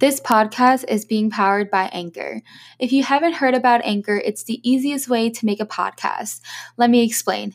This podcast is being powered by Anchor. If you haven't heard about Anchor, it's the easiest way to make a podcast. Let me explain.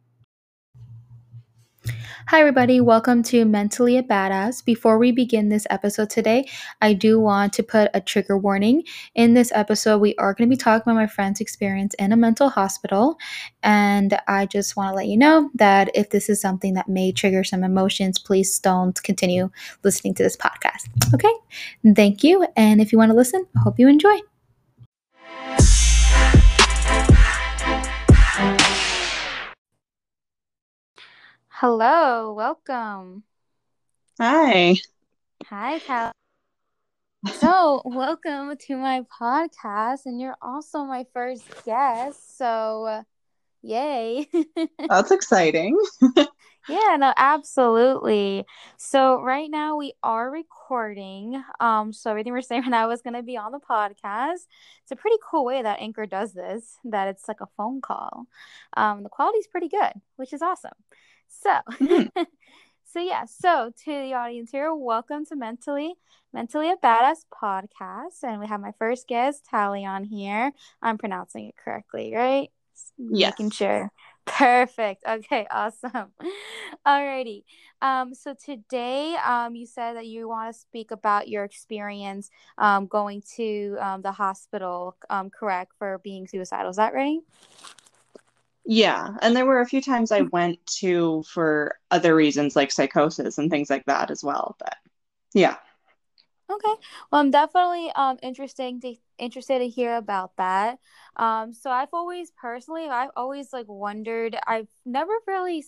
Hi, everybody. Welcome to Mentally a Badass. Before we begin this episode today, I do want to put a trigger warning. In this episode, we are going to be talking about my friend's experience in a mental hospital. And I just want to let you know that if this is something that may trigger some emotions, please don't continue listening to this podcast. Okay? Thank you. And if you want to listen, I hope you enjoy. Hello, welcome. Hi. Hi, Cal. So, welcome to my podcast, and you're also my first guest. So, uh, yay. That's exciting. yeah, no, absolutely. So, right now we are recording. Um, so everything we're saying right now is going to be on the podcast. It's a pretty cool way that Anchor does this, that it's like a phone call. Um, the quality's pretty good, which is awesome. So, mm-hmm. so yeah. So to the audience here, welcome to Mentally Mentally a Badass podcast, and we have my first guest, Tally, on here. I'm pronouncing it correctly, right? Yes. Making sure. Perfect. Okay, awesome. Alrighty. Um, so today, um, you said that you want to speak about your experience um, going to um, the hospital, um, correct, for being suicidal. Is that right? Yeah, and there were a few times I went to for other reasons like psychosis and things like that as well, but yeah. Okay. Well, I'm definitely um interesting to interested to hear about that. Um so I've always personally I've always like wondered I've never really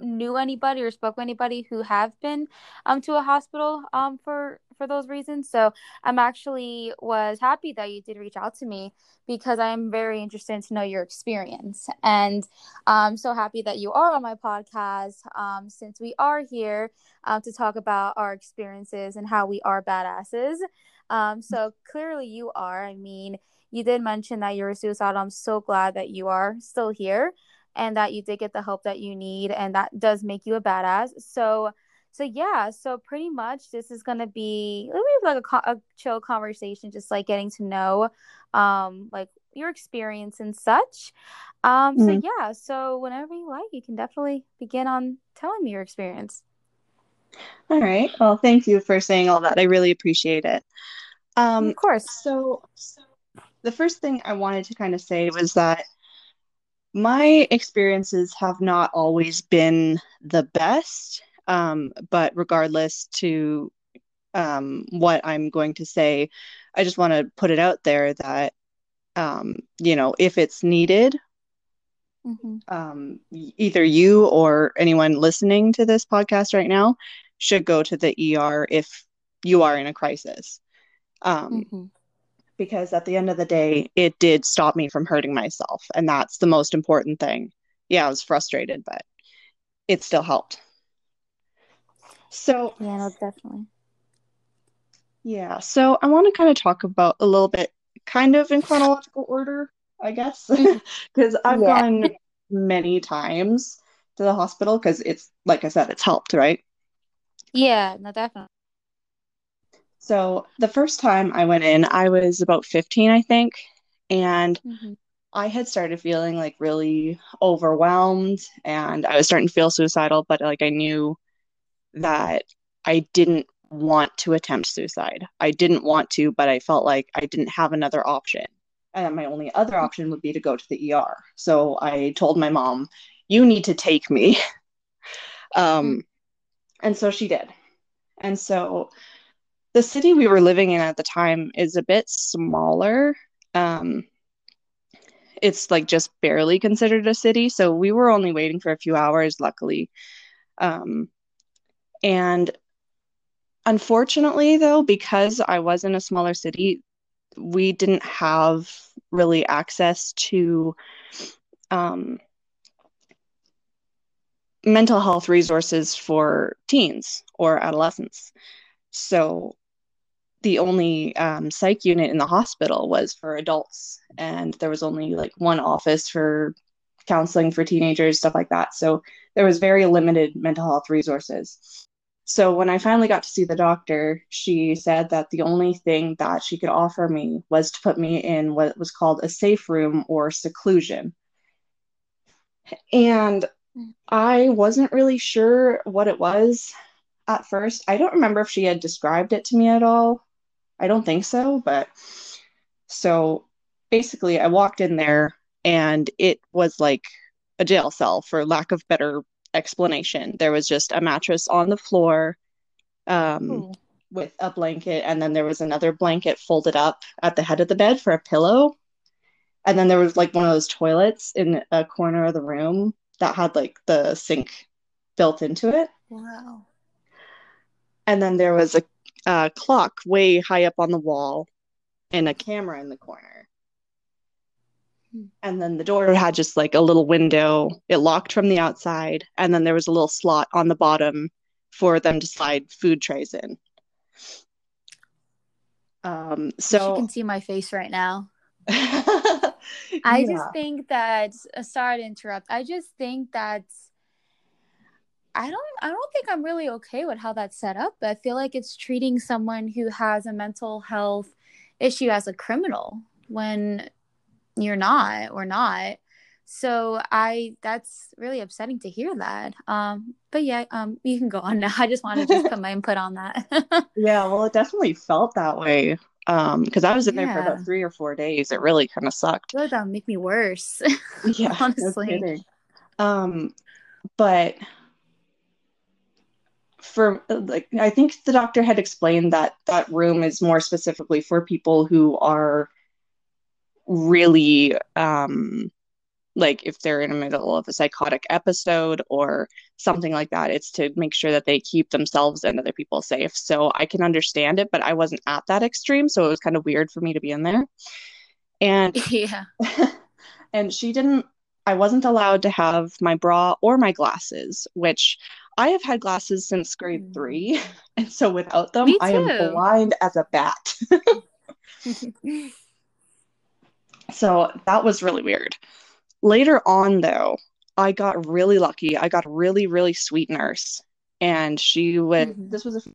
knew anybody or spoke with anybody who have been um to a hospital um for for those reasons. So I'm actually was happy that you did reach out to me because I'm very interested to know your experience. And I'm so happy that you are on my podcast um, since we are here um, to talk about our experiences and how we are badasses. Um, so clearly you are. I mean, you did mention that you're suicidal. I'm so glad that you are still here and that you did get the help that you need. And that does make you a badass. So, so yeah so pretty much this is gonna be like a, a chill conversation just like getting to know um like your experience and such um mm-hmm. so yeah so whenever you like you can definitely begin on telling me your experience all right well thank you for saying all that i really appreciate it um of course so, so the first thing i wanted to kind of say was that my experiences have not always been the best um, but regardless to um, what I'm going to say, I just want to put it out there that, um, you know, if it's needed, mm-hmm. um, either you or anyone listening to this podcast right now should go to the ER if you are in a crisis. Um, mm-hmm. Because at the end of the day, it did stop me from hurting myself. And that's the most important thing. Yeah, I was frustrated, but it still helped. So yeah, no, definitely. Yeah, so I want to kind of talk about a little bit, kind of in chronological order, I guess, mm-hmm. because I've yeah. gone many times to the hospital because it's like I said, it's helped, right? Yeah, no, definitely. So the first time I went in, I was about 15, I think, and mm-hmm. I had started feeling like really overwhelmed and I was starting to feel suicidal, but like I knew that I didn't want to attempt suicide. I didn't want to, but I felt like I didn't have another option. And my only other option would be to go to the ER. So I told my mom, You need to take me. um, and so she did. And so the city we were living in at the time is a bit smaller. Um, it's like just barely considered a city. So we were only waiting for a few hours, luckily. Um, and unfortunately, though, because I was in a smaller city, we didn't have really access to um, mental health resources for teens or adolescents. So the only um, psych unit in the hospital was for adults, and there was only like one office for counseling for teenagers, stuff like that. So there was very limited mental health resources. So when I finally got to see the doctor, she said that the only thing that she could offer me was to put me in what was called a safe room or seclusion. And I wasn't really sure what it was at first. I don't remember if she had described it to me at all. I don't think so, but so basically I walked in there and it was like a jail cell for lack of better explanation. There was just a mattress on the floor um, with a blanket, and then there was another blanket folded up at the head of the bed for a pillow. And then there was like one of those toilets in a corner of the room that had like the sink built into it. Wow. And then there was a, a clock way high up on the wall and a camera in the corner. And then the door had just like a little window. It locked from the outside. And then there was a little slot on the bottom for them to slide food trays in. Um, so you can see my face right now. I yeah. just think that uh, sorry to interrupt. I just think that I don't I don't think I'm really okay with how that's set up. But I feel like it's treating someone who has a mental health issue as a criminal when you're not or not. So I that's really upsetting to hear that. Um but yeah, um you can go on now. I just wanted to just put my input on that. yeah, well it definitely felt that way um because i was in yeah. there for about three or four days it really kind of sucked that would make me worse yeah honestly no um but for like i think the doctor had explained that that room is more specifically for people who are really um like if they're in the middle of a psychotic episode or something like that it's to make sure that they keep themselves and other people safe. So i can understand it but i wasn't at that extreme so it was kind of weird for me to be in there. And yeah. and she didn't i wasn't allowed to have my bra or my glasses which i have had glasses since grade mm. three and so without them i am blind as a bat so that was really weird Later on, though, I got really lucky. I got a really, really sweet nurse, and she would. Mm-hmm. This was a,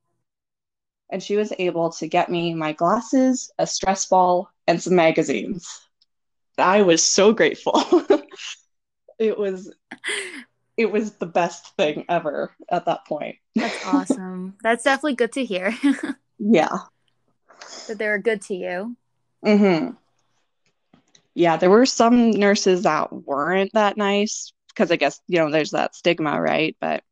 and she was able to get me my glasses, a stress ball, and some magazines. I was so grateful. it was, it was the best thing ever at that point. That's awesome. That's definitely good to hear. yeah. That they were good to you. Mm-hmm yeah, there were some nurses that weren't that nice because I guess, you know, there's that stigma, right? But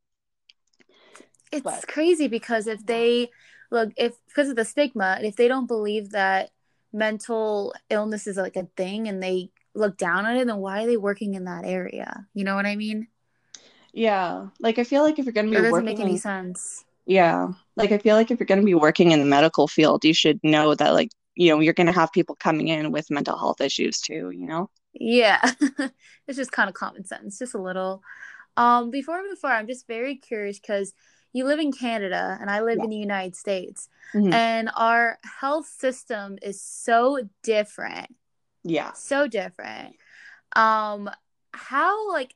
it's but. crazy because if they look, if because of the stigma, if they don't believe that mental illness is like a thing and they look down on it, then why are they working in that area? You know what I mean? Yeah. Like I feel like if you're gonna be it doesn't make any sense. Yeah. Like I feel like if you're gonna be working in the medical field, you should know that like you know you're going to have people coming in with mental health issues too you know yeah it's just kind of common sense just a little um before we move forward i'm just very curious because you live in canada and i live yeah. in the united states mm-hmm. and our health system is so different yeah so different um how like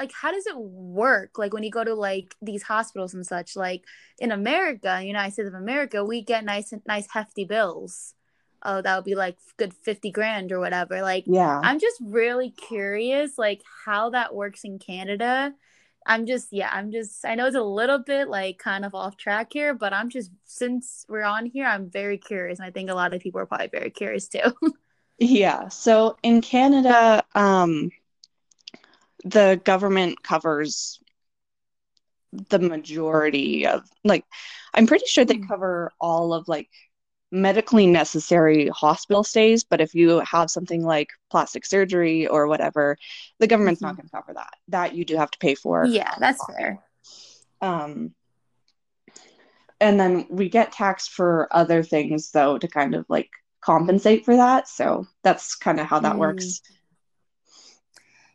like how does it work? Like when you go to like these hospitals and such like in america united states of america we get nice nice hefty bills. Oh that would be like good 50 grand or whatever. Like yeah. I'm just really curious like how that works in canada. I'm just yeah i'm just i know it's a little bit like kind of off track here but i'm just since we're on here i'm very curious and i think a lot of people are probably very curious too. Yeah so in canada um the government covers the majority of like i'm pretty sure they hmm. cover all of like medically necessary hospital stays but if you have something like plastic surgery or whatever the government's mm-hmm. not going to cover that that you do have to pay for yeah that's fair um and then we get taxed for other things though to kind of like compensate for that so that's kind of how that mm. works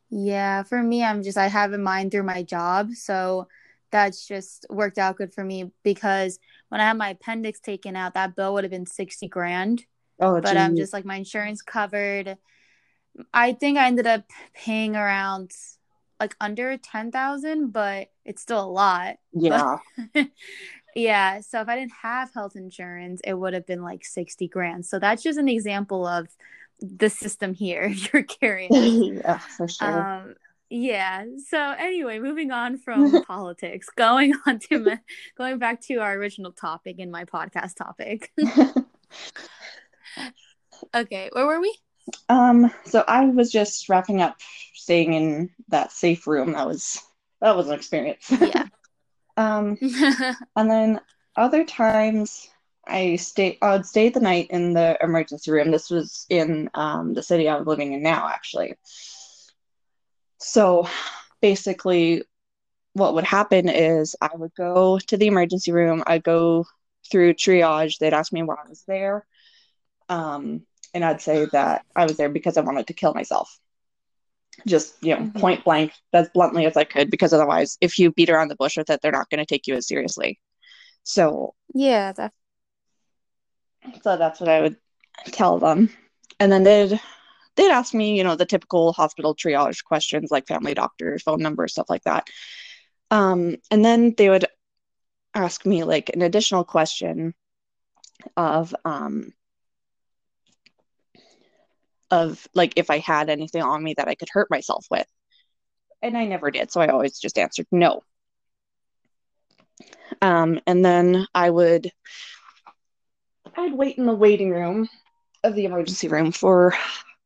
Yeah, for me, I'm just I have in mind through my job, so that's just worked out good for me because when I had my appendix taken out, that bill would have been sixty grand. Oh, but I'm um, just like my insurance covered. I think I ended up paying around like under ten thousand, but it's still a lot. Yeah. But, yeah. So if I didn't have health insurance, it would have been like sixty grand. So that's just an example of the system here you're carrying. yeah, for sure. Um, yeah. So anyway, moving on from politics, going on to going back to our original topic in my podcast topic. okay, where were we? Um, so I was just wrapping up staying in that safe room. That was that was an experience. Yeah. um, and then other times I stay I would stay the night in the emergency room. This was in um, the city I was living in now, actually. So basically, what would happen is I would go to the emergency room. I'd go through triage. They'd ask me why I was there. Um, and I'd say that I was there because I wanted to kill myself. Just, you know, mm-hmm. point blank, as bluntly as I could, because otherwise, if you beat around the bush with it, they're not going to take you as seriously. So, yeah, that's so that's what I would tell them. And then they'd they'd ask me, you know, the typical hospital triage questions like family doctor, phone number, stuff like that. Um, and then they would ask me like an additional question of um, of like if I had anything on me that I could hurt myself with. And I never did, so I always just answered no. Um, and then I would I'd wait in the waiting room of the emergency room for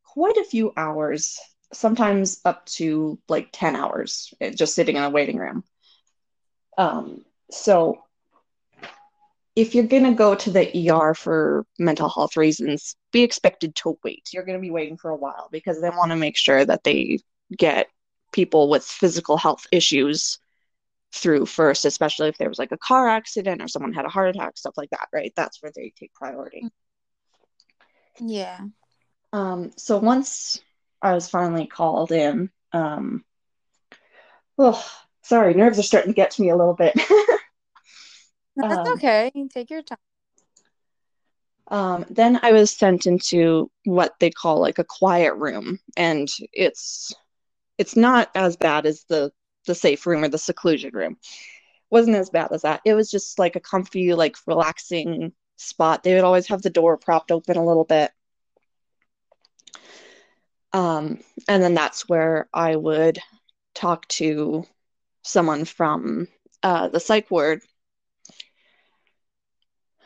quite a few hours, sometimes up to like 10 hours, eh, just sitting in a waiting room. Um, so if you're going to go to the ER for mental health reasons, be expected to wait. You're going to be waiting for a while because they want to make sure that they get people with physical health issues through first, especially if there was like a car accident or someone had a heart attack, stuff like that, right? That's where they take priority. Yeah. Um, so once I was finally called in, um, oh, sorry, nerves are starting to get to me a little bit. That's um, okay. Take your time. Um, then I was sent into what they call like a quiet room, and it's it's not as bad as the the safe room or the seclusion room. Wasn't as bad as that. It was just like a comfy, like relaxing spot. They would always have the door propped open a little bit. Um, and then that's where I would talk to someone from uh, the psych ward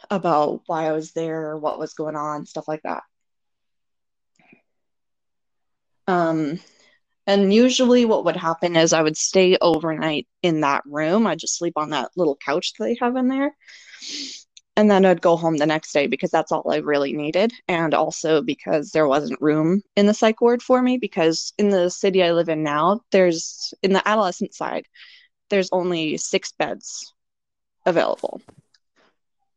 about why I was there, what was going on, stuff like that. Um, and usually, what would happen is I would stay overnight in that room. I'd just sleep on that little couch that they have in there. And then I'd go home the next day because that's all I really needed. And also because there wasn't room in the psych ward for me. Because in the city I live in now, there's in the adolescent side, there's only six beds available.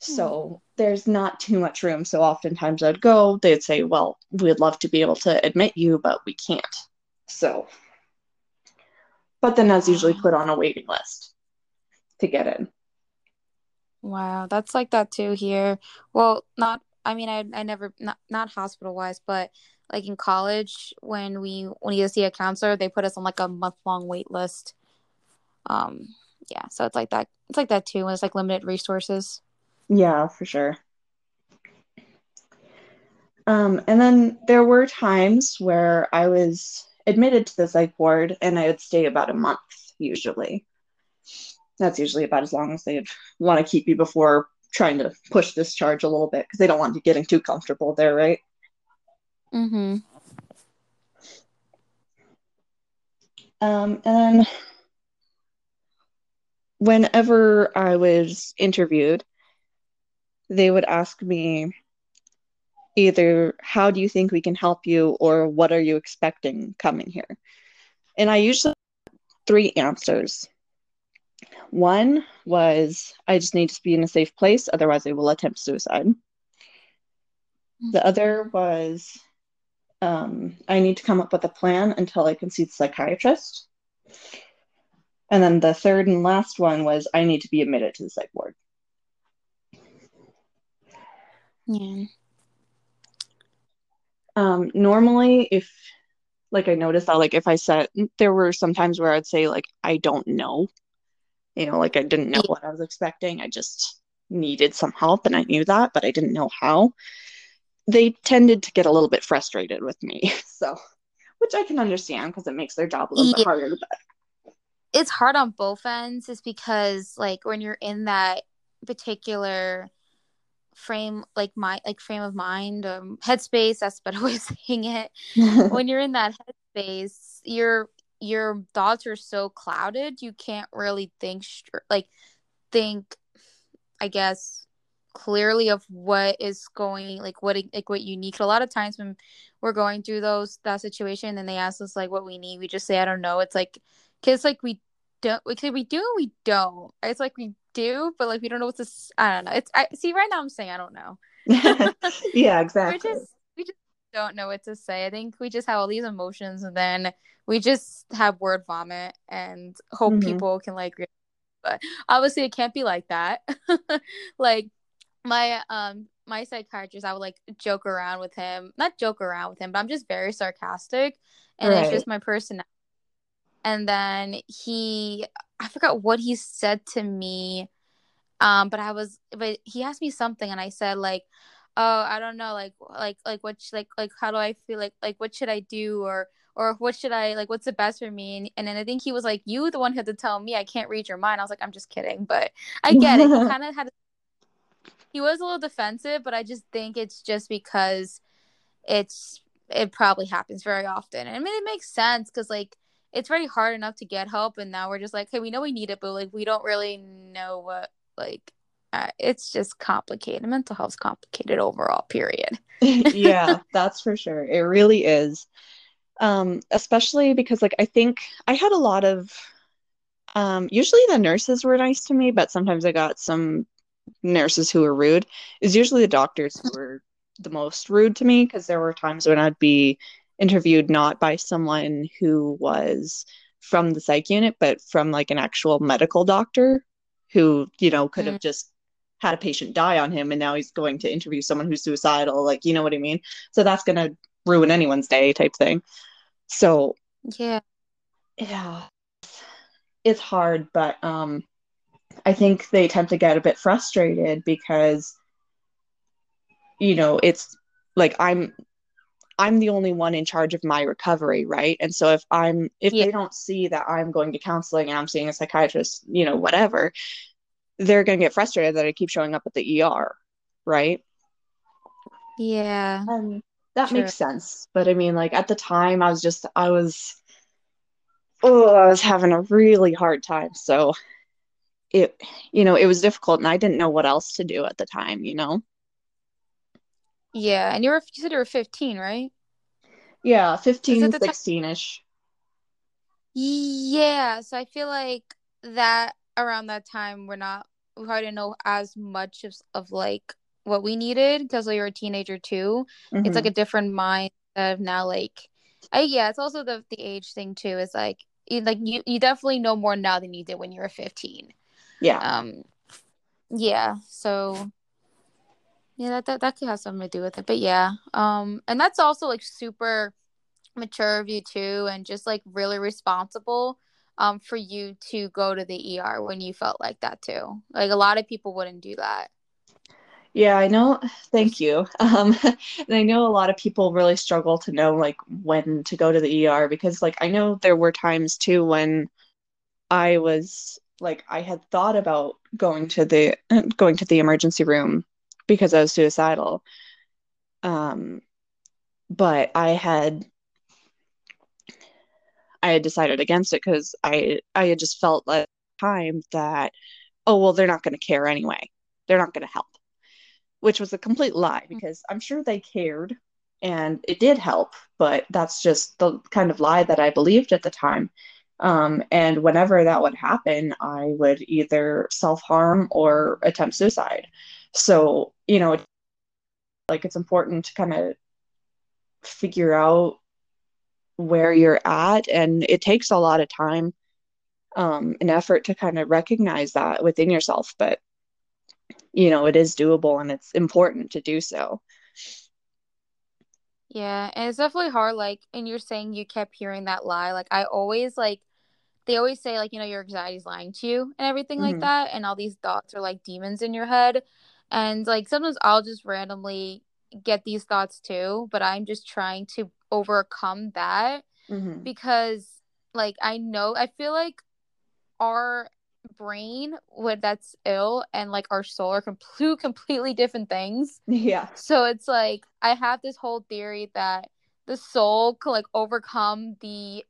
Hmm. So there's not too much room. So oftentimes I'd go, they'd say, Well, we'd love to be able to admit you, but we can't. So, but then that's usually put on a waiting list to get in. Wow, that's like that too here. Well, not I mean I I never not not hospital wise, but like in college when we when you see a counselor, they put us on like a month long wait list. Um yeah, so it's like that it's like that too when it's like limited resources. Yeah, for sure. Um, and then there were times where I was admitted to the psych ward and I would stay about a month usually. That's usually about as long as they'd want to keep you before trying to push this charge a little bit because they don't want you getting too comfortable there, right? Mm-hmm. Um, and then whenever I was interviewed, they would ask me either how do you think we can help you or what are you expecting coming here and i usually three answers one was i just need to be in a safe place otherwise i will attempt suicide the other was um, I need to come up with a plan until I can see the psychiatrist. And then the third and last one was I need to be admitted to the psych ward. Yeah. Um, normally, if like I noticed that, like if I said there were some times where I'd say like I don't know, you know, like I didn't know what I was expecting. I just needed some help, and I knew that, but I didn't know how. They tended to get a little bit frustrated with me, so which I can understand because it makes their job a little yeah. bit harder. But it's hard on both ends, is because like when you're in that particular frame like my like frame of mind um headspace that's better way of saying it. When you're in that headspace your your thoughts are so clouded you can't really think like think i guess clearly of what is going like what like what you need. A lot of times when we're going through those that situation and they ask us like what we need we just say i don't know. It's like kids like we don't we say we do and we don't. It's like we do, but like we don't know what to. I don't know. It's I see right now. I'm saying I don't know. yeah, exactly. we just we just don't know what to say. I think we just have all these emotions, and then we just have word vomit and hope mm-hmm. people can like. But obviously, it can't be like that. like my um my psychiatrist, I would like joke around with him. Not joke around with him, but I'm just very sarcastic, and right. it's just my personality. And then he I forgot what he said to me. Um, but I was, but he asked me something, and I said like, "Oh, I don't know, like, like, like, what, like, like, how do I feel? Like, like, what should I do, or, or what should I, like, what's the best for me?" And, and then I think he was like, "You, the one who had to tell me, I can't read your mind." I was like, "I'm just kidding," but I get it. He kind of had, he was a little defensive, but I just think it's just because it's, it probably happens very often. I mean, it makes sense because like it's already hard enough to get help and now we're just like hey we know we need it but like we don't really know what like uh, it's just complicated. Mental health's complicated overall period. Yeah that's for sure. It really is. Um especially because like i think i had a lot of um usually the nurses were nice to me but sometimes i got some nurses who were rude. Is usually the doctors who were the most rude to me because there were times when i'd be interviewed not by someone who was from the psych unit, but from like an actual medical doctor who, you know, could mm. have just had a patient die on him and now he's going to interview someone who's suicidal. Like, you know what I mean? So that's going to ruin anyone's day type thing. So, yeah. Yeah. It's hard, but um I think they tend to get a bit frustrated because you know, it's like I'm I'm the only one in charge of my recovery, right? And so if I'm if yeah. they don't see that I'm going to counseling and I'm seeing a psychiatrist, you know, whatever, they're going to get frustrated that I keep showing up at the ER, right? Yeah. And that makes sense. But I mean, like at the time I was just I was oh, I was having a really hard time. So it you know, it was difficult and I didn't know what else to do at the time, you know. Yeah, and you were you said you were 15, right? Yeah, 15, 16-ish. Yeah, so I feel like that around that time we're not we probably didn't know as much of, of like what we needed because like, you're a teenager too. Mm-hmm. It's like mm-hmm. a different mind of now like I yeah, it's also the the age thing too. Is like you like you you definitely know more now than you did when you were 15. Yeah. Um yeah, so yeah that, that that could have something to do with it but yeah um and that's also like super mature of you too and just like really responsible um for you to go to the ER when you felt like that too. Like a lot of people wouldn't do that. Yeah i know. Thank you. Um and i know a lot of people really struggle to know like when to go to the er because like i know there were times too when i was like i had thought about going to the going to the emergency room because I was suicidal. Um, but I had I had decided against it because I I had just felt at the time that oh well they're not going to care anyway they're not going to help which was a complete lie mm. because I'm sure they cared and it did help but that's just the kind of lie that I believed at the time um, and whenever that would happen I would either self harm or attempt suicide so, you know, like it's important to kind of figure out where you're at and it takes a lot of time um and effort to kind of recognize that within yourself but you know it is doable and it's important to do so yeah and it's definitely hard like and you're saying you kept hearing that lie like i always like they always say like you know your anxiety's lying to you and everything mm-hmm. like that and all these thoughts are like demons in your head and like sometimes i'll just randomly get these thoughts too but i'm just trying to overcome that mm-hmm. because like i know i feel like our brain when that's ill and like our soul are two completely different things. Yeah. So it's like i have this whole theory that the soul could like overcome the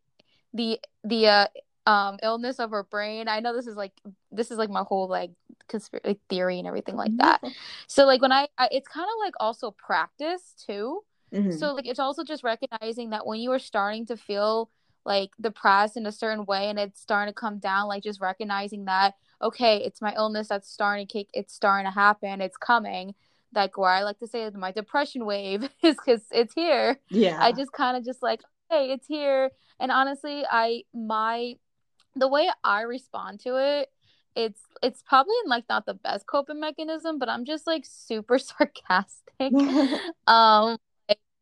the the uh um illness of our brain. I know this is like this is like my whole like conspiracy like, theory and everything like that. So like when i, I it's kind of like also practice too. Mm-hmm. so like it's also just recognizing that when you are starting to feel like depressed in a certain way and it's starting to come down like just recognizing that okay it's my illness that's starting to kick it's starting to happen it's coming like where i like to say my depression wave is because it's here. Yeah. i just kind of just like hey it's here. And honestly i my the way I respond to it, it's it's probably like not the best coping mechanism, but I'm just like super sarcastic. um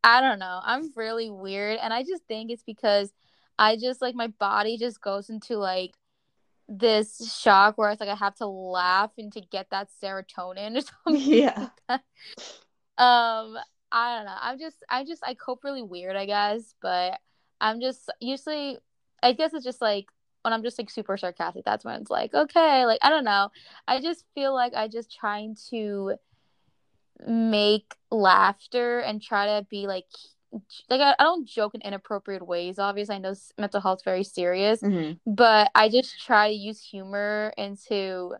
I don't know. I'm really weird and I just think it's because I just like my body just goes into like this shock where it's like I have to laugh and to get that serotonin or something. Yeah. Like um I don't know. I'm just I just I cope really weird, I guess, but I'm just usually I guess it's just like when I'm just like super sarcastic, that's when it's like, okay, like I don't know. I just feel like I just trying to make laughter and try to be like like I, I don't joke in inappropriate ways. Obviously, I know mental health very serious, mm-hmm. but I just try to use humor into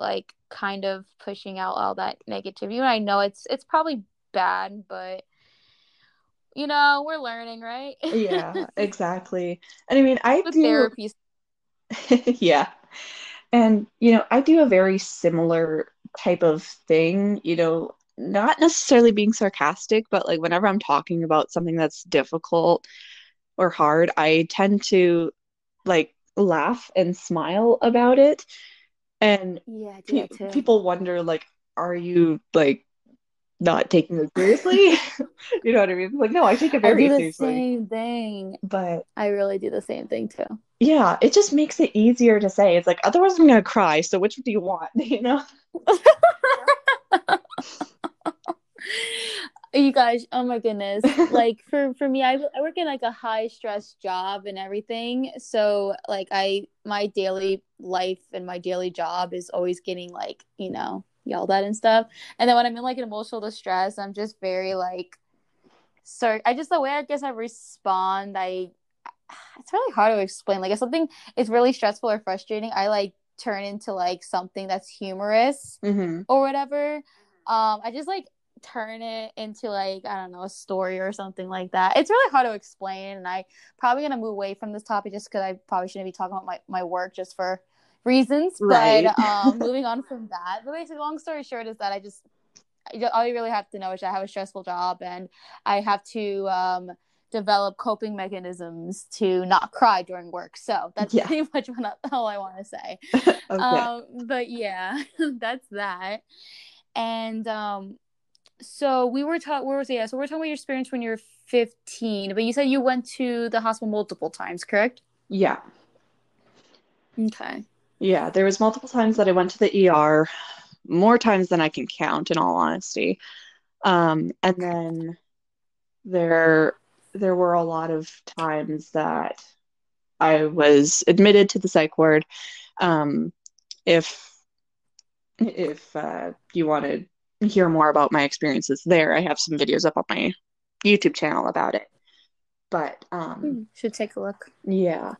like kind of pushing out all that negativity. And I know it's it's probably bad, but you know we're learning, right? yeah, exactly. And I mean, I do therapy yeah. And, you know, I do a very similar type of thing, you know, not necessarily being sarcastic, but like whenever I'm talking about something that's difficult or hard, I tend to like laugh and smile about it. And yeah, pe- people wonder, like, are you like not taking it seriously. you know what I mean? Like, no, I take it very I do the seriously. Same thing, but I really do the same thing too. Yeah, it just makes it easier to say. It's like otherwise I'm gonna cry. So which do you want? You know. you guys oh my goodness like for for me I, I work in like a high stress job and everything so like i my daily life and my daily job is always getting like you know yelled at and stuff. And then when I'm in like an emotional distress, I'm just very like, so I just the way I guess I respond, I it's really hard to explain. Like if something is really stressful or frustrating, I like turn into like something that's humorous mm-hmm. or whatever. Um, I just like turn it into like I don't know a story or something like that. It's really hard to explain, and I probably gonna move away from this topic just because I probably shouldn't be talking about my my work just for reasons. Right. But um, moving on from that, but basically, long story short is that I just all you really have to know is I have a stressful job and I have to um, develop coping mechanisms to not cry during work. So that's yeah. pretty much what, all I want to say. okay. um, but yeah, that's that. And um, so we were talking. Where was it? Yeah, so we are talking about your experience when you were 15. But you said you went to the hospital multiple times, correct? Yeah. Okay. Yeah, there was multiple times that I went to the ER, more times than I can count, in all honesty. Um, and then there there were a lot of times that I was admitted to the psych ward. Um, if if uh, you want to hear more about my experiences there, I have some videos up on my YouTube channel about it. But um, hmm, should take a look. Yeah.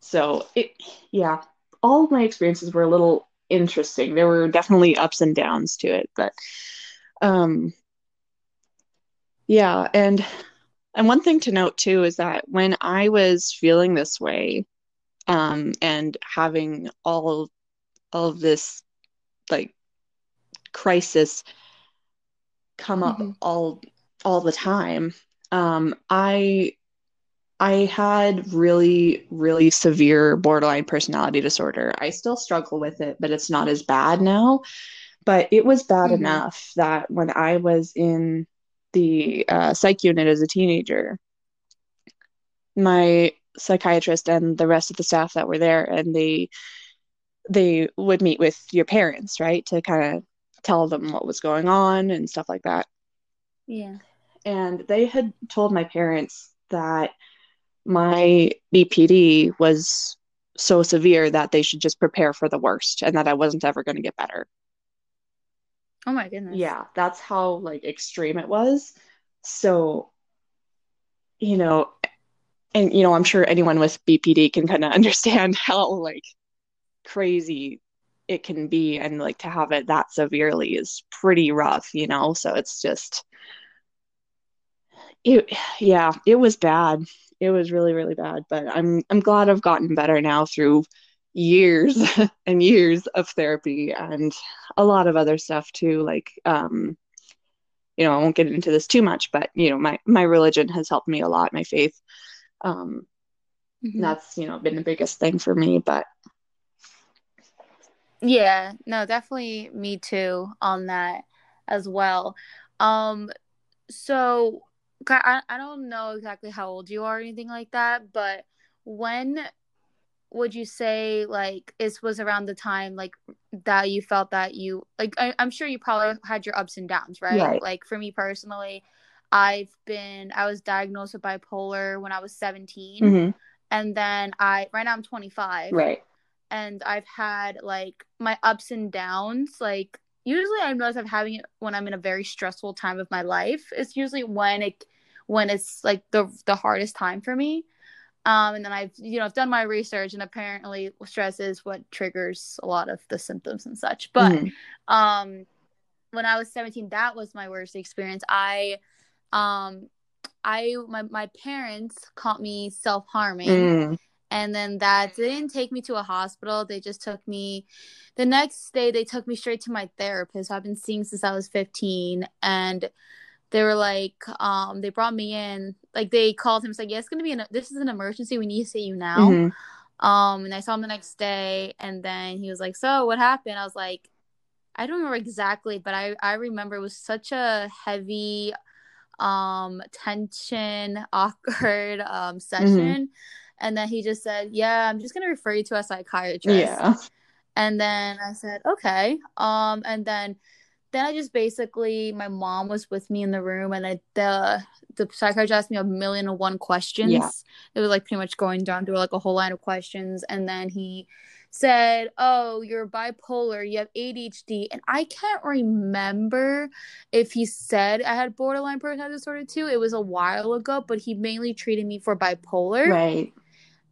So it yeah, all of my experiences were a little interesting. There were definitely ups and downs to it, but um yeah, and and one thing to note too is that when I was feeling this way um and having all all of this like crisis come up mm-hmm. all all the time Um, I I had really, really severe borderline personality disorder. I still struggle with it, but it's not as bad now. But it was bad mm-hmm. enough that when I was in the uh, psych unit as a teenager, my psychiatrist and the rest of the staff that were there, and they they would meet with your parents, right, to kind of tell them what was going on and stuff like that. Yeah. And they had told my parents that my BPD was so severe that they should just prepare for the worst and that I wasn't ever going to get better. Oh my goodness. Yeah, that's how like extreme it was. So you know, and you know, I'm sure anyone with BPD can kind of understand how like crazy it can be and like to have it that severely is pretty rough, you know. So it's just it yeah, it was bad it was really really bad but i'm i'm glad i've gotten better now through years and years of therapy and a lot of other stuff too like um you know i won't get into this too much but you know my my religion has helped me a lot my faith um mm-hmm. that's you know been the biggest thing for me but yeah no definitely me too on that as well um so I, I don't know exactly how old you are or anything like that, but when would you say like this was around the time like that you felt that you like I, am sure you probably had your ups and downs right? right like for me personally i've been i was diagnosed with bipolar when i was 17 mm-hmm. and then i right now i'm 25 right and i've had like my ups and downs like usually I notice I'm having it when I'm in a very stressful time of my life. It's usually when it when it's like the the hardest time for me. Um, and then I've you know I've done my research and apparently stress is what triggers a lot of the symptoms and such. But mm. um, when I was 17, that was my worst experience. I um I my my parents caught me self harming. Mm and then that they didn't take me to a hospital they just took me the next day they took me straight to my therapist i've been seeing since i was 15 and they were like um they brought me in like they called him it's like yeah it's gonna be an this is an emergency we need to see you now mm-hmm. um and i saw him the next day and then he was like so what happened i was like i don't remember exactly but i i remember it was such a heavy um tension awkward um session mm-hmm and then he just said, Yeah, I'm just going to refer you to a psychiatrist. Yeah. And then I said, Okay. Um, and then then I just basically my mom was with me in the room and I, the the psychiatrist asked me a million and one questions. Yeah. It was like pretty much going down through like a whole line of questions. And then he said, Oh, you're bipolar, you have ADHD. And I can't remember if he said I had borderline personality disorder too. It was a while ago, but he mainly treated me for bipolar. Right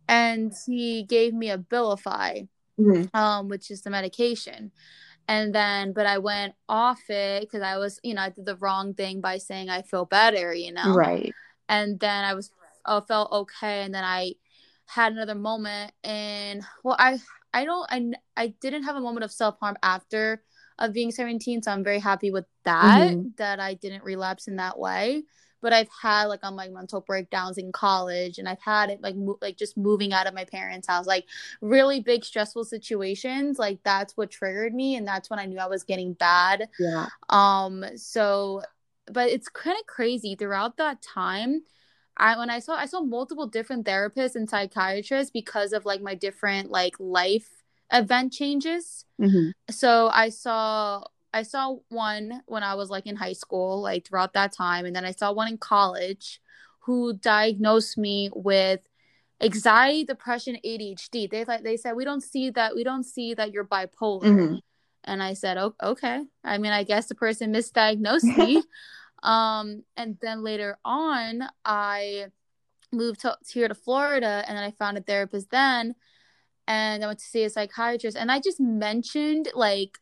and he gave me Abilify, mm-hmm. um, which is the medication. And then, but I went off it because I was, you know, I did the wrong thing by saying I feel better, you know. Right. And then I was, I felt okay, and then I had another moment, and well, I, I don't, I, I didn't have a moment of self harm after of being 17, so I'm very happy with that. Mm-hmm. That I didn't relapse in that way but I've had like on like mental breakdowns in college and I've had it like mo- like just moving out of my parents' house like really big stressful situations like that's what triggered me and that's when I knew I was getting bad. Yeah. Um so but it's kind of crazy throughout that time I when I saw I saw multiple different therapists and psychiatrists because of like my different like life event changes. Mm-hmm. So I saw I saw one when I was like in high school, like throughout that time, and then I saw one in college who diagnosed me with anxiety, depression, ADHD. They like they said we don't see that we don't see that you're bipolar. Mm-hmm. And I said, oh, okay. I mean, I guess the person misdiagnosed me. um, and then later on, I moved to, here to Florida, and then I found a therapist then, and I went to see a psychiatrist, and I just mentioned like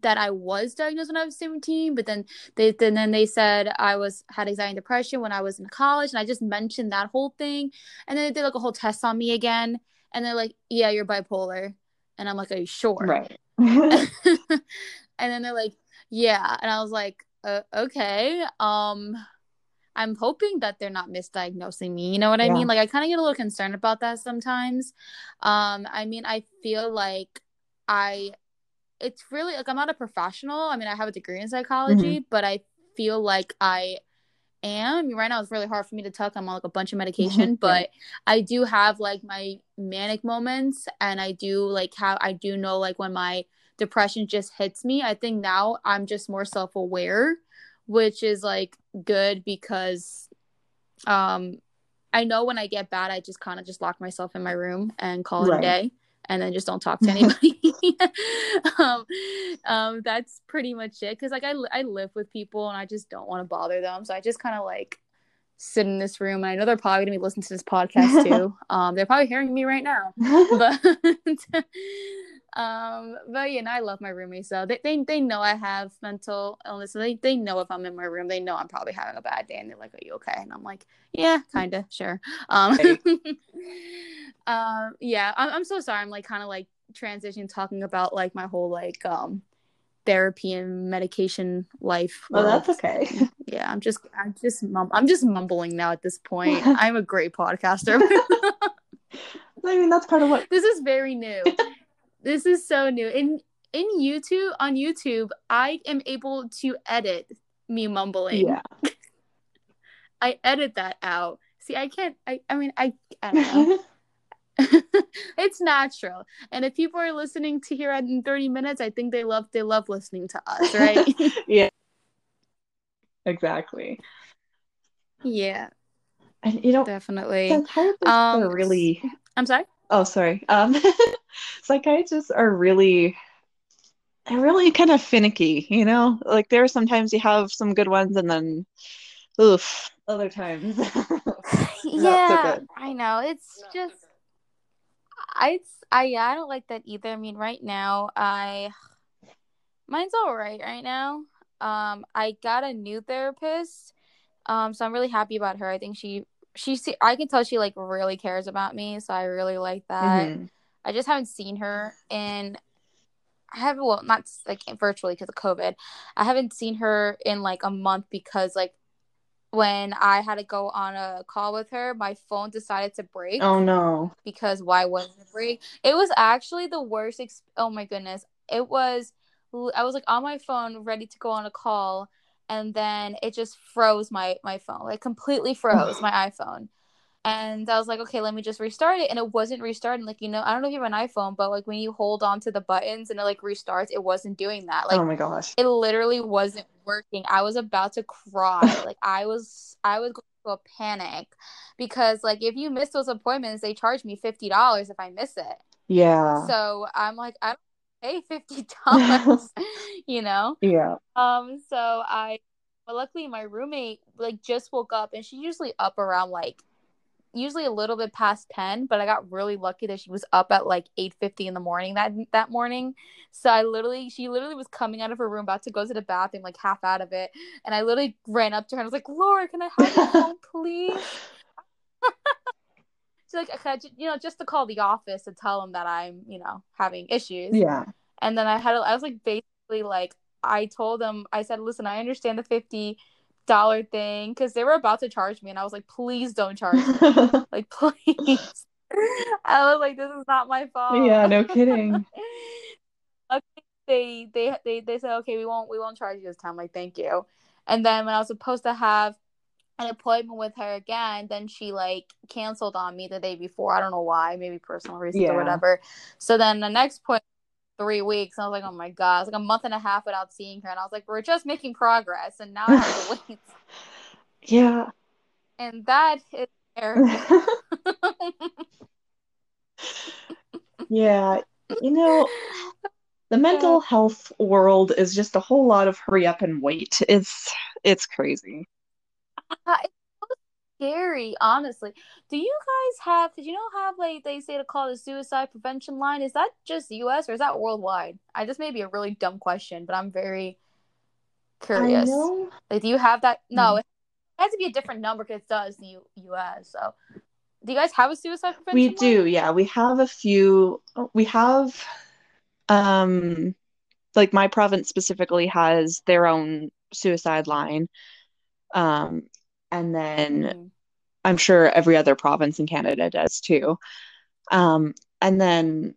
that I was diagnosed when I was 17, but then they then, then they said I was had anxiety and depression when I was in college, and I just mentioned that whole thing, and then they did like a whole test on me again, and they're like, "Yeah, you're bipolar," and I'm like, "Are you sure?" Right. and then they're like, "Yeah," and I was like, uh, "Okay." Um, I'm hoping that they're not misdiagnosing me. You know what I mean? Like I kind of get a little concerned about that sometimes. Um, I mean, I feel like I it's really like I'm not a professional. I mean, I have a degree in psychology, mm-hmm. but I feel like I am. Right now, it's really hard for me to talk. I'm on like a bunch of medication, but I do have like my manic moments, and I do like how I do know like when my depression just hits me. I think now I'm just more self aware, which is like good because um I know when I get bad, I just kind of just lock myself in my room and call right. it a day and then just don't talk to anybody. um, um, that's pretty much it. Cause like I, I live with people and I just don't want to bother them. So I just kind of like sit in this room. And I know they're probably gonna be listening to this podcast too. um, they're probably hearing me right now. But um, but you know, I love my roommates. So they, they they know I have mental illness. They they know if I'm in my room, they know I'm probably having a bad day, and they're like, "Are you okay?" And I'm like, "Yeah, kind of, sure." Um, um, yeah, I'm, I'm so sorry. I'm like kind of like transitioning talking about like my whole like um therapy and medication life. Well, oh, that's okay. Yeah, I'm just I'm just mum- I'm just mumbling now at this point. I'm a great podcaster. I mean, that's part of what this is very new. This is so new. In in YouTube on YouTube, I am able to edit me mumbling. Yeah. I edit that out. See, I can't I I mean I I don't know. it's natural. And if people are listening to here in 30 minutes, I think they love they love listening to us, right? yeah. Exactly. Yeah. And you know definitely psychiatrists um, are really I'm sorry? Oh sorry. Um psychiatrists are really they're really kind of finicky, you know? Like there are sometimes you have some good ones and then oof, other times. yeah, so I know. It's just I I yeah, I don't like that either. I mean, right now I mine's all right right now. Um, I got a new therapist. Um, so I'm really happy about her. I think she she see I can tell she like really cares about me, so I really like that. Mm-hmm. I just haven't seen her in I haven't well not like virtually because of COVID. I haven't seen her in like a month because like when I had to go on a call with her, my phone decided to break. Oh no. Because why wasn't it break? It was actually the worst. Exp- oh my goodness. It was, I was like on my phone ready to go on a call and then it just froze my, my phone. Like completely froze my iPhone. And I was like, okay, let me just restart it. And it wasn't restarting. Like, you know, I don't know if you have an iPhone, but like when you hold on to the buttons and it like restarts, it wasn't doing that. Like, oh my gosh. It literally wasn't working. I was about to cry. like, I was, I was going to a panic because like if you miss those appointments, they charge me $50 if I miss it. Yeah. So I'm like, I don't pay $50, you know? Yeah. Um, so I, but luckily my roommate like just woke up and she's usually up around like usually a little bit past 10 but i got really lucky that she was up at like 8.50 in the morning that that morning so i literally she literally was coming out of her room about to go to the bathroom like half out of it and i literally ran up to her and i was like laura can i have your phone please she's like you know just to call the office and tell them that i'm you know having issues yeah and then i had i was like basically like i told them i said listen i understand the 50 dollar thing because they were about to charge me and I was like, please don't charge me. like please. I was like, this is not my fault. Yeah, no kidding. they they they they said, okay, we won't we won't charge you this time. Like, thank you. And then when I was supposed to have an appointment with her again, then she like canceled on me the day before. I don't know why, maybe personal reasons yeah. or whatever. So then the next point three weeks. I was like, oh my god, it's like a month and a half without seeing her, and I was like, we're just making progress, and now I have to wait. yeah, and that is there. yeah, you know, the mental yeah. health world is just a whole lot of hurry up and wait. It's it's crazy. Uh, scary, honestly. Do you guys have? Did you know have like they say to call the suicide prevention line? Is that just U.S. or is that worldwide? I just may be a really dumb question, but I'm very curious. Like, do you have that? No, mm-hmm. it has to be a different number because it does the U- U.S. So, do you guys have a suicide prevention? We line? do. Yeah, we have a few. We have, um, like my province specifically has their own suicide line. Um, and then mm-hmm. I'm sure every other province in Canada does too. Um, and then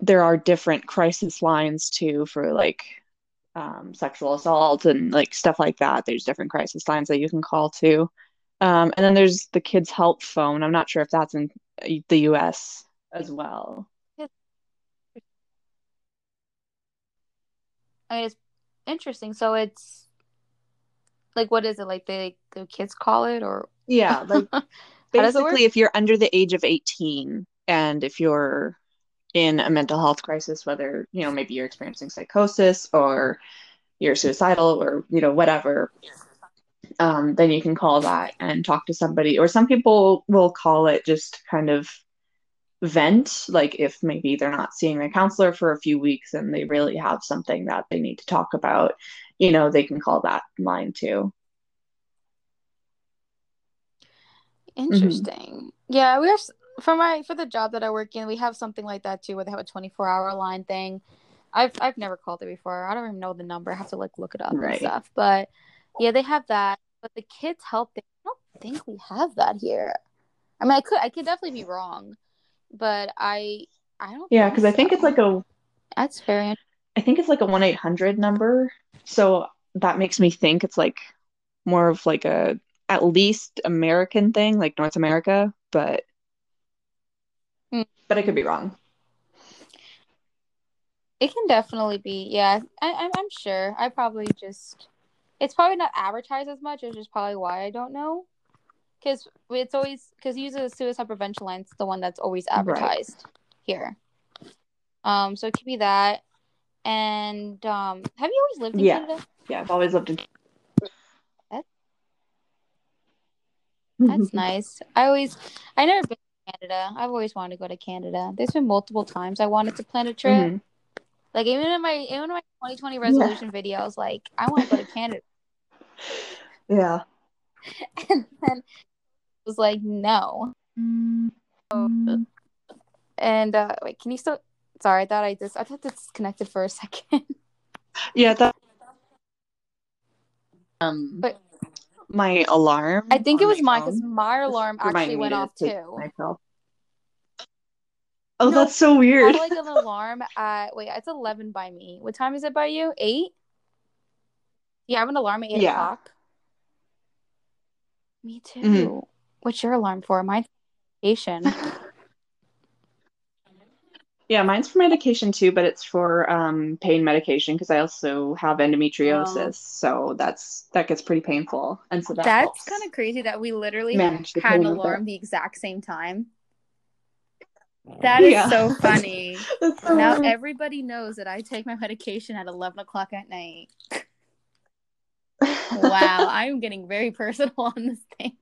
there are different crisis lines too for like um, sexual assault and like stuff like that. There's different crisis lines that you can call to. Um, and then there's the kids help phone. I'm not sure if that's in the US as well. I mean, it's interesting. So it's like, what is it like? They the kids call it, or yeah, like basically, if you're under the age of 18 and if you're in a mental health crisis, whether you know maybe you're experiencing psychosis or you're suicidal or you know whatever, um, then you can call that and talk to somebody. Or some people will call it just kind of vent like if maybe they're not seeing their counselor for a few weeks and they really have something that they need to talk about you know they can call that line too. Interesting. Mm-hmm. yeah we are for my for the job that i work in we have something like that too where they have a 24 hour line thing. I've i've never called it before. I don't even know the number. I have to like look it up right. and stuff. But yeah they have that. But the kids help I don't think we have that here. I mean i could i could definitely be wrong but I I don't. Yeah, because so. I think it's like a. That's very. I think it's like a one eight hundred number, so that makes me think it's like more of like a at least American thing, like North America, but mm. but I could be wrong. It can definitely be, yeah. I, I'm sure. I probably just, it's probably not advertised as much, which is probably why I don't know because it's always because use a suicide prevention line. It's the one that's always advertised right. here. Um, so it could be that. And um, have you always lived in yeah. Canada? Yeah, I've always lived in. That's, that's nice. I always, I never been to Canada. I've always wanted to go to Canada. There's been multiple times I wanted to plan a trip. Mm-hmm. Like even in my even in my 2020 resolution yeah. video, I was like, I want to go to Canada. Yeah. and then was like, no. Mm-hmm. And uh, wait, can you still? Sorry, I thought I just I thought this disconnected for a second. yeah, that. Um, but my alarm. I think it was mine because my alarm actually went off to too. Myself. Oh, no, that's so weird. I have like an alarm at wait, it's eleven by me. What time is it by you? Eight. Yeah, I have an alarm at eight yeah. o'clock. Me too. Mm-hmm. What's your alarm for? Mine's medication. yeah, mine's for medication too, but it's for um, pain medication because I also have endometriosis, oh. so that's that gets pretty painful, and so that that's kind of crazy that we literally had an alarm the exact same time. That is yeah. so funny. now funny. everybody knows that I take my medication at eleven o'clock at night. wow, I'm getting very personal on this thing.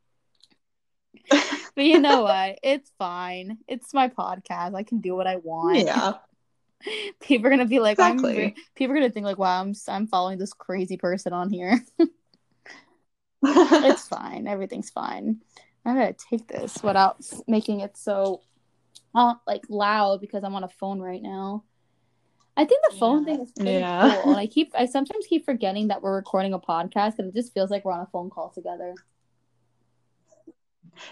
but you know what? It's fine. It's my podcast. I can do what I want. Yeah. people are gonna be like, exactly. I'm, people are gonna think like, wow, I'm I'm following this crazy person on here. it's fine. Everything's fine. I'm gonna take this without making it so, uh, like loud because I'm on a phone right now. I think the phone yeah. thing is pretty yeah. cool. And I keep, I sometimes keep forgetting that we're recording a podcast and it just feels like we're on a phone call together.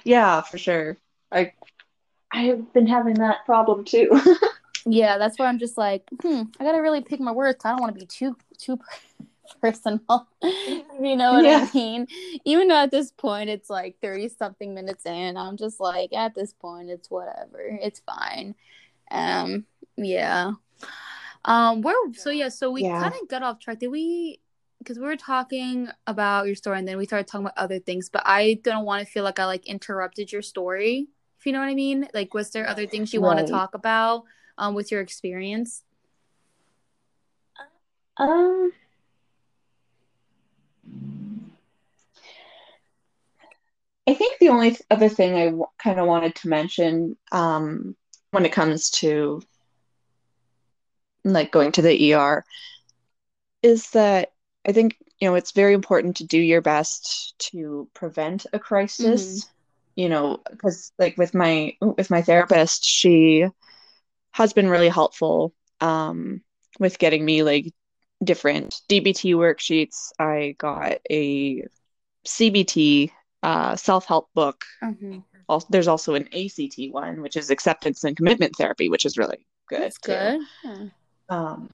Yeah, for sure. I I've been having that problem too. yeah, that's why I'm just like, hmm, I gotta really pick my words. I don't want to be too too personal. you know what yeah. I mean? Even though at this point it's like 30 something minutes in, I'm just like, at this point, it's whatever. It's fine. Um, yeah. Um, where so yeah, so we yeah. kind of got off track. Did we because we were talking about your story and then we started talking about other things, but I don't want to feel like I like interrupted your story, if you know what I mean. Like, was there other things you right. want to talk about um, with your experience? Um, I think the only other thing I w- kind of wanted to mention um, when it comes to like going to the ER is that I think you know it's very important to do your best to prevent a crisis. Mm-hmm. You know, because like with my with my therapist, she has been really helpful um, with getting me like different DBT worksheets. I got a CBT uh, self-help book. Mm-hmm. Also, there's also an ACT one, which is acceptance and commitment therapy, which is really good. That's good. Yeah. Um,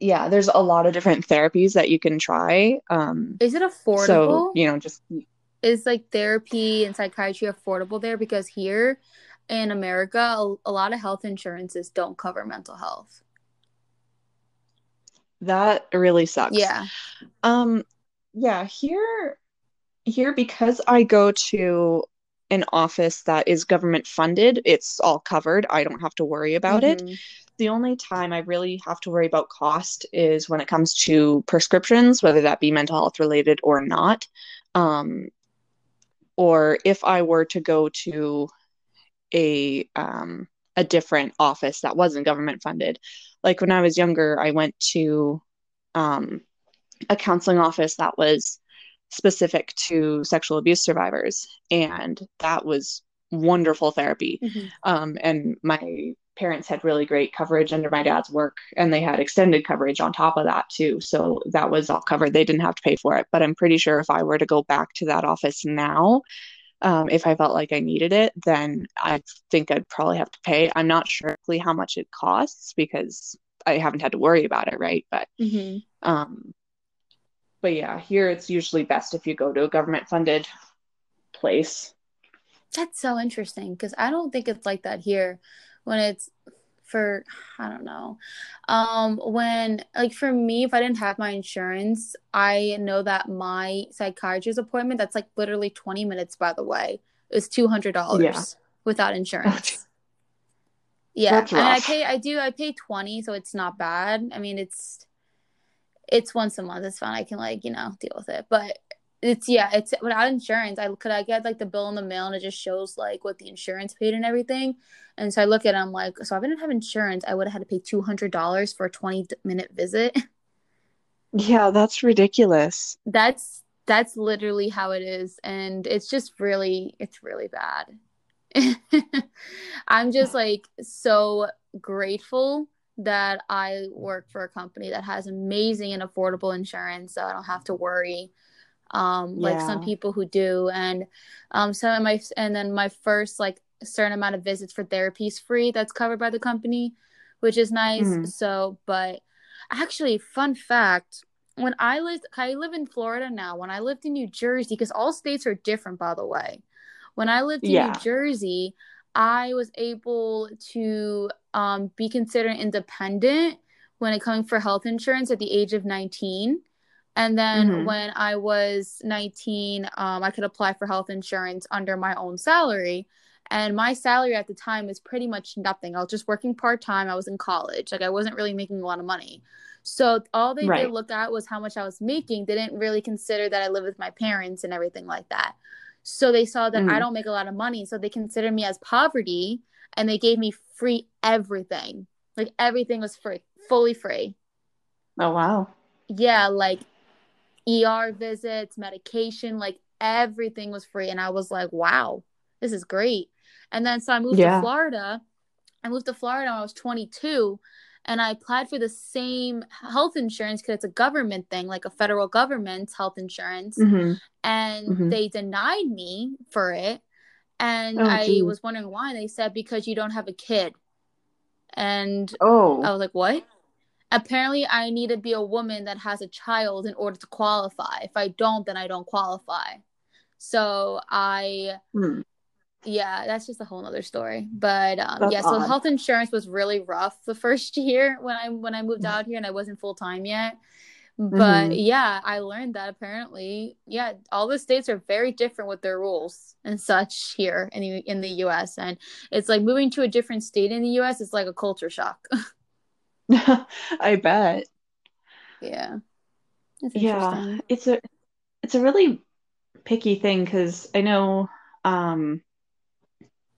yeah, there's a lot of different therapies that you can try. Um, is it affordable? So you know, just is like therapy and psychiatry affordable there? Because here in America, a, a lot of health insurances don't cover mental health. That really sucks. Yeah. Um yeah, here here because I go to an office that is government funded, it's all covered. I don't have to worry about mm-hmm. it. The only time I really have to worry about cost is when it comes to prescriptions, whether that be mental health related or not. Um, or if I were to go to a um, a different office that wasn't government funded. Like when I was younger, I went to um, a counseling office that was specific to sexual abuse survivors, and that was wonderful therapy. Mm-hmm. Um, and my parents had really great coverage under my dad's work, and they had extended coverage on top of that too. So that was all covered. They didn't have to pay for it. But I'm pretty sure if I were to go back to that office now, um, if I felt like I needed it, then I think I'd probably have to pay. I'm not sure how much it costs because I haven't had to worry about it, right? But mm-hmm. um, but yeah, here it's usually best if you go to a government funded place. That's so interesting because I don't think it's like that here when it's for I don't know. Um when like for me if I didn't have my insurance, I know that my psychiatrist appointment that's like literally 20 minutes by the way is $200 yeah. without insurance. yeah. And I pay I do I pay 20 so it's not bad. I mean it's it's once a month. It's fine. I can like, you know, deal with it. But it's yeah, it's without insurance. I could I get like the bill in the mail and it just shows like what the insurance paid and everything. And so I look at it, I'm like, so if I didn't have insurance, I would have had to pay two hundred dollars for a twenty minute visit. Yeah, that's ridiculous. That's that's literally how it is, and it's just really it's really bad. I'm just like so grateful that I work for a company that has amazing and affordable insurance, so I don't have to worry um yeah. like some people who do and um some of my and then my first like certain amount of visits for therapy is free that's covered by the company which is nice mm-hmm. so but actually fun fact when i lived i live in florida now when i lived in new jersey because all states are different by the way when i lived in yeah. new jersey i was able to um, be considered independent when it coming for health insurance at the age of 19 and then mm-hmm. when I was 19, um, I could apply for health insurance under my own salary. And my salary at the time was pretty much nothing. I was just working part time. I was in college. Like I wasn't really making a lot of money. So all they right. did look at was how much I was making. They didn't really consider that I live with my parents and everything like that. So they saw that mm-hmm. I don't make a lot of money. So they considered me as poverty and they gave me free everything. Like everything was free, fully free. Oh wow. Yeah, like ER visits, medication, like everything was free. And I was like, wow, this is great. And then so I moved yeah. to Florida. I moved to Florida when I was 22 and I applied for the same health insurance because it's a government thing, like a federal government health insurance. Mm-hmm. And mm-hmm. they denied me for it. And oh, I was wondering why. They said, because you don't have a kid. And oh. I was like, what? Apparently I need to be a woman that has a child in order to qualify. If I don't, then I don't qualify. So I hmm. yeah, that's just a whole nother story. But um, yeah, so health insurance was really rough the first year when I when I moved out here and I wasn't full time yet. But mm-hmm. yeah, I learned that apparently, yeah, all the states are very different with their rules and such here in the in the US. And it's like moving to a different state in the US is like a culture shock. I bet. Yeah. yeah, it's a it's a really picky thing because I know um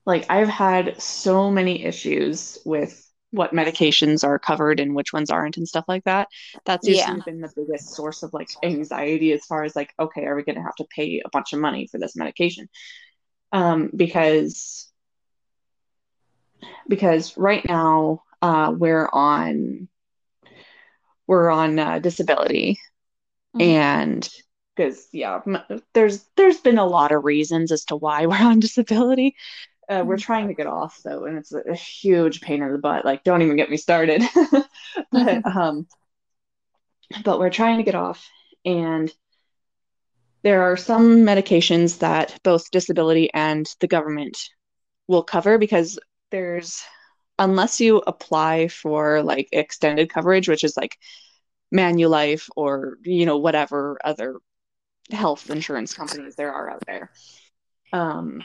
like I've had so many issues with what medications are covered and which ones aren't and stuff like that. That's usually yeah. been the biggest source of like anxiety as far as like, okay, are we gonna have to pay a bunch of money for this medication? Um, because because right now uh, we're on we're on uh, disability mm-hmm. and because yeah, there's there's been a lot of reasons as to why we're on disability. Uh, we're mm-hmm. trying to get off though, and it's a, a, huge pain in the butt. Like, don't even get me started. but um, but we're trying to get off, and there are some medications that both disability and the government will cover because there's unless you apply for like extended coverage, which is like Manulife or you know whatever other health insurance companies there are out there. Um,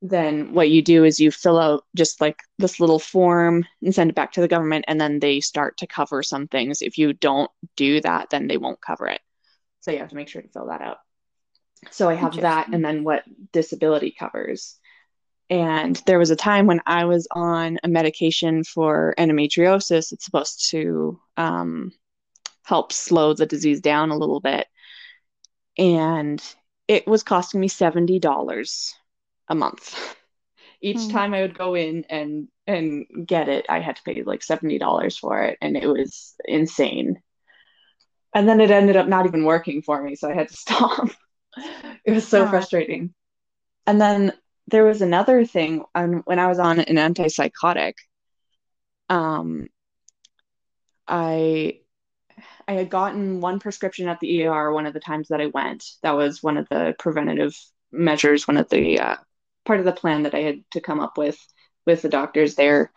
then what you do is you fill out just like this little form and send it back to the government, and then they start to cover some things. If you don't do that, then they won't cover it. So you have to make sure to fill that out. So I have that, and then what disability covers. And there was a time when I was on a medication for endometriosis. It's supposed to um, help slow the disease down a little bit. And it was costing me $70 a month. Each mm. time I would go in and and get it, I had to pay like $70 for it and it was insane. And then it ended up not even working for me, so I had to stop. it was so yeah. frustrating. And then there was another thing on when I was on an antipsychotic. Um, I I had gotten one prescription at the ER one of the times that I went. That was one of the preventative measures, one of the uh, part of the plan that I had to come up with with the doctors there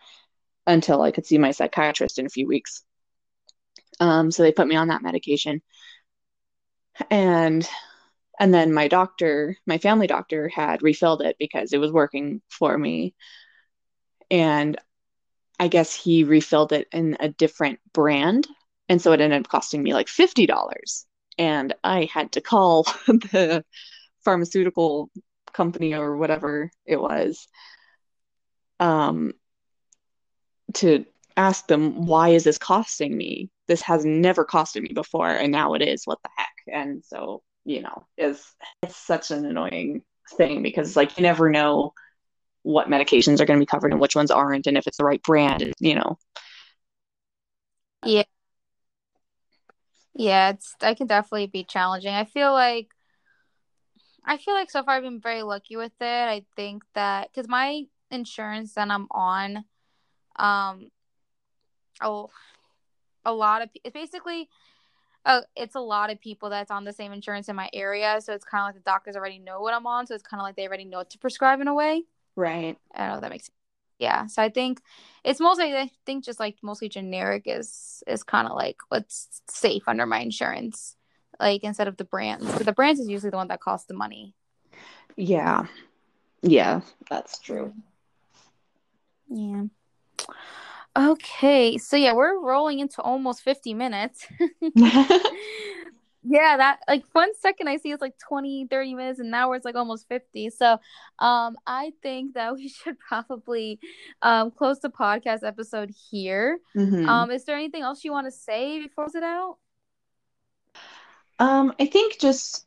until I could see my psychiatrist in a few weeks. Um, so they put me on that medication, and and then my doctor, my family doctor, had refilled it because it was working for me, and I guess he refilled it in a different brand and so it ended up costing me like $50. And I had to call the pharmaceutical company or whatever it was um, to ask them, why is this costing me? This has never costed me before, and now it is. What the heck? And so, you know, is it's such an annoying thing because, like, you never know what medications are going to be covered and which ones aren't, and if it's the right brand, you know. Yeah. Yeah, it's I can definitely be challenging. I feel like I feel like so far I've been very lucky with it. I think that because my insurance that I'm on, um, oh, a lot of it's basically, uh, it's a lot of people that's on the same insurance in my area. So it's kind of like the doctors already know what I'm on. So it's kind of like they already know what to prescribe in a way. Right. I don't know if that makes sense yeah so i think it's mostly i think just like mostly generic is is kind of like what's safe under my insurance like instead of the brands but the brands is usually the one that costs the money yeah yeah that's true yeah okay so yeah we're rolling into almost 50 minutes. Yeah that like one second i see it's like 20 30 minutes and now it's like almost 50 so um i think that we should probably um close the podcast episode here. Mm-hmm. um is there anything else you want to say before it out? Um i think just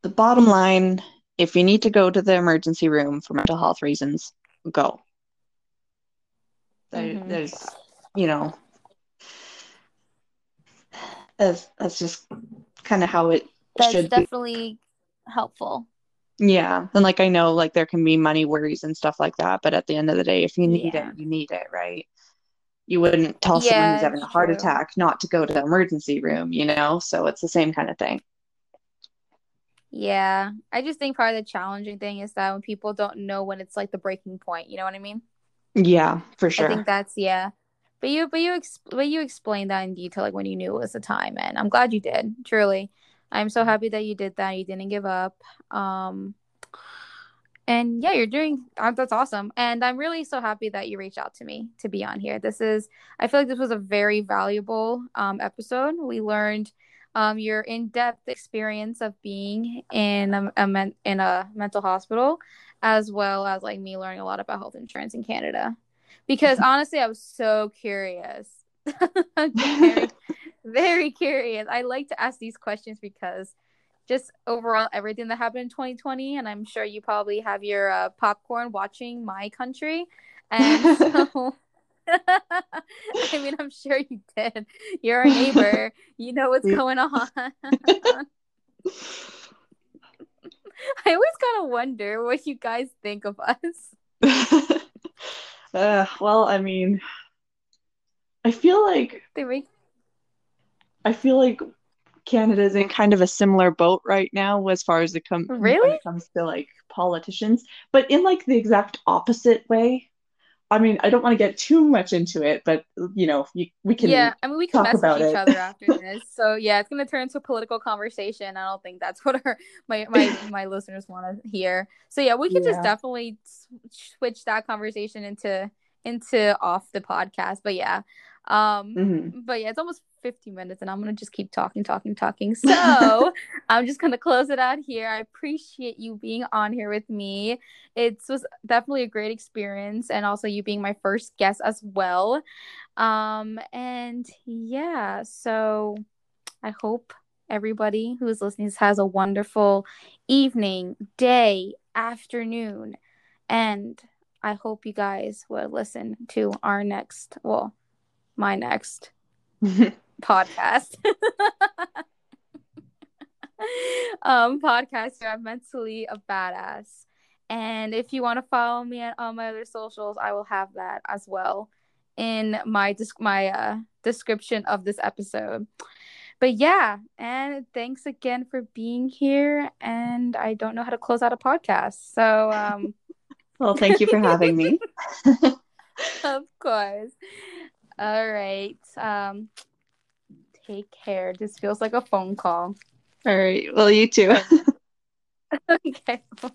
the bottom line if you need to go to the emergency room for mental health reasons go there, mm-hmm. there's you know that's that's just kind of how it that's should definitely be. helpful yeah and like i know like there can be money worries and stuff like that but at the end of the day if you need yeah. it you need it right you wouldn't tell yeah, someone who's having a heart true. attack not to go to the emergency room you know so it's the same kind of thing yeah i just think part of the challenging thing is that when people don't know when it's like the breaking point you know what i mean yeah for sure i think that's yeah but you, but you, ex- but you explained that in detail, like when you knew it was the time, and I'm glad you did. Truly, I'm so happy that you did that. You didn't give up. Um, and yeah, you're doing. Uh, that's awesome, and I'm really so happy that you reached out to me to be on here. This is, I feel like this was a very valuable um, episode. We learned um, your in-depth experience of being in a, a men- in a mental hospital, as well as like me learning a lot about health insurance in Canada. Because honestly, I was so curious. very, very curious. I like to ask these questions because just overall everything that happened in 2020 and i'm sure you probably have your uh, popcorn watching my country. And so i mean i'm sure you did. You're a neighbor. You know what's going on I always kind of wonder what you guys think of us. uh, well, I mean, I feel like they make. I feel like Canada's in kind of a similar boat right now as far as it comes really? when it comes to like politicians, but in like the exact opposite way. I mean, I don't want to get too much into it, but you know, you, we can. Yeah, I mean, we can message each it. other after this. So yeah, it's gonna turn into a political conversation. I don't think that's what our my my my listeners want to hear. So yeah, we can yeah. just definitely switch that conversation into into off the podcast. But yeah, um, mm-hmm. but yeah, it's almost 50 minutes and I'm going to just keep talking, talking, talking. So I'm just going to close it out here. I appreciate you being on here with me. It was definitely a great experience and also you being my first guest as well. Um, and yeah, so I hope everybody who is listening has a wonderful evening, day, afternoon. And I hope you guys will listen to our next, well, my next podcast. um, podcast here. I'm mentally a badass. And if you want to follow me on all my other socials, I will have that as well in my my uh, description of this episode. But yeah, and thanks again for being here. And I don't know how to close out a podcast, so um, well, thank you for having me. of course. All right. Um, take care. This feels like a phone call. All right. Well, you too. okay.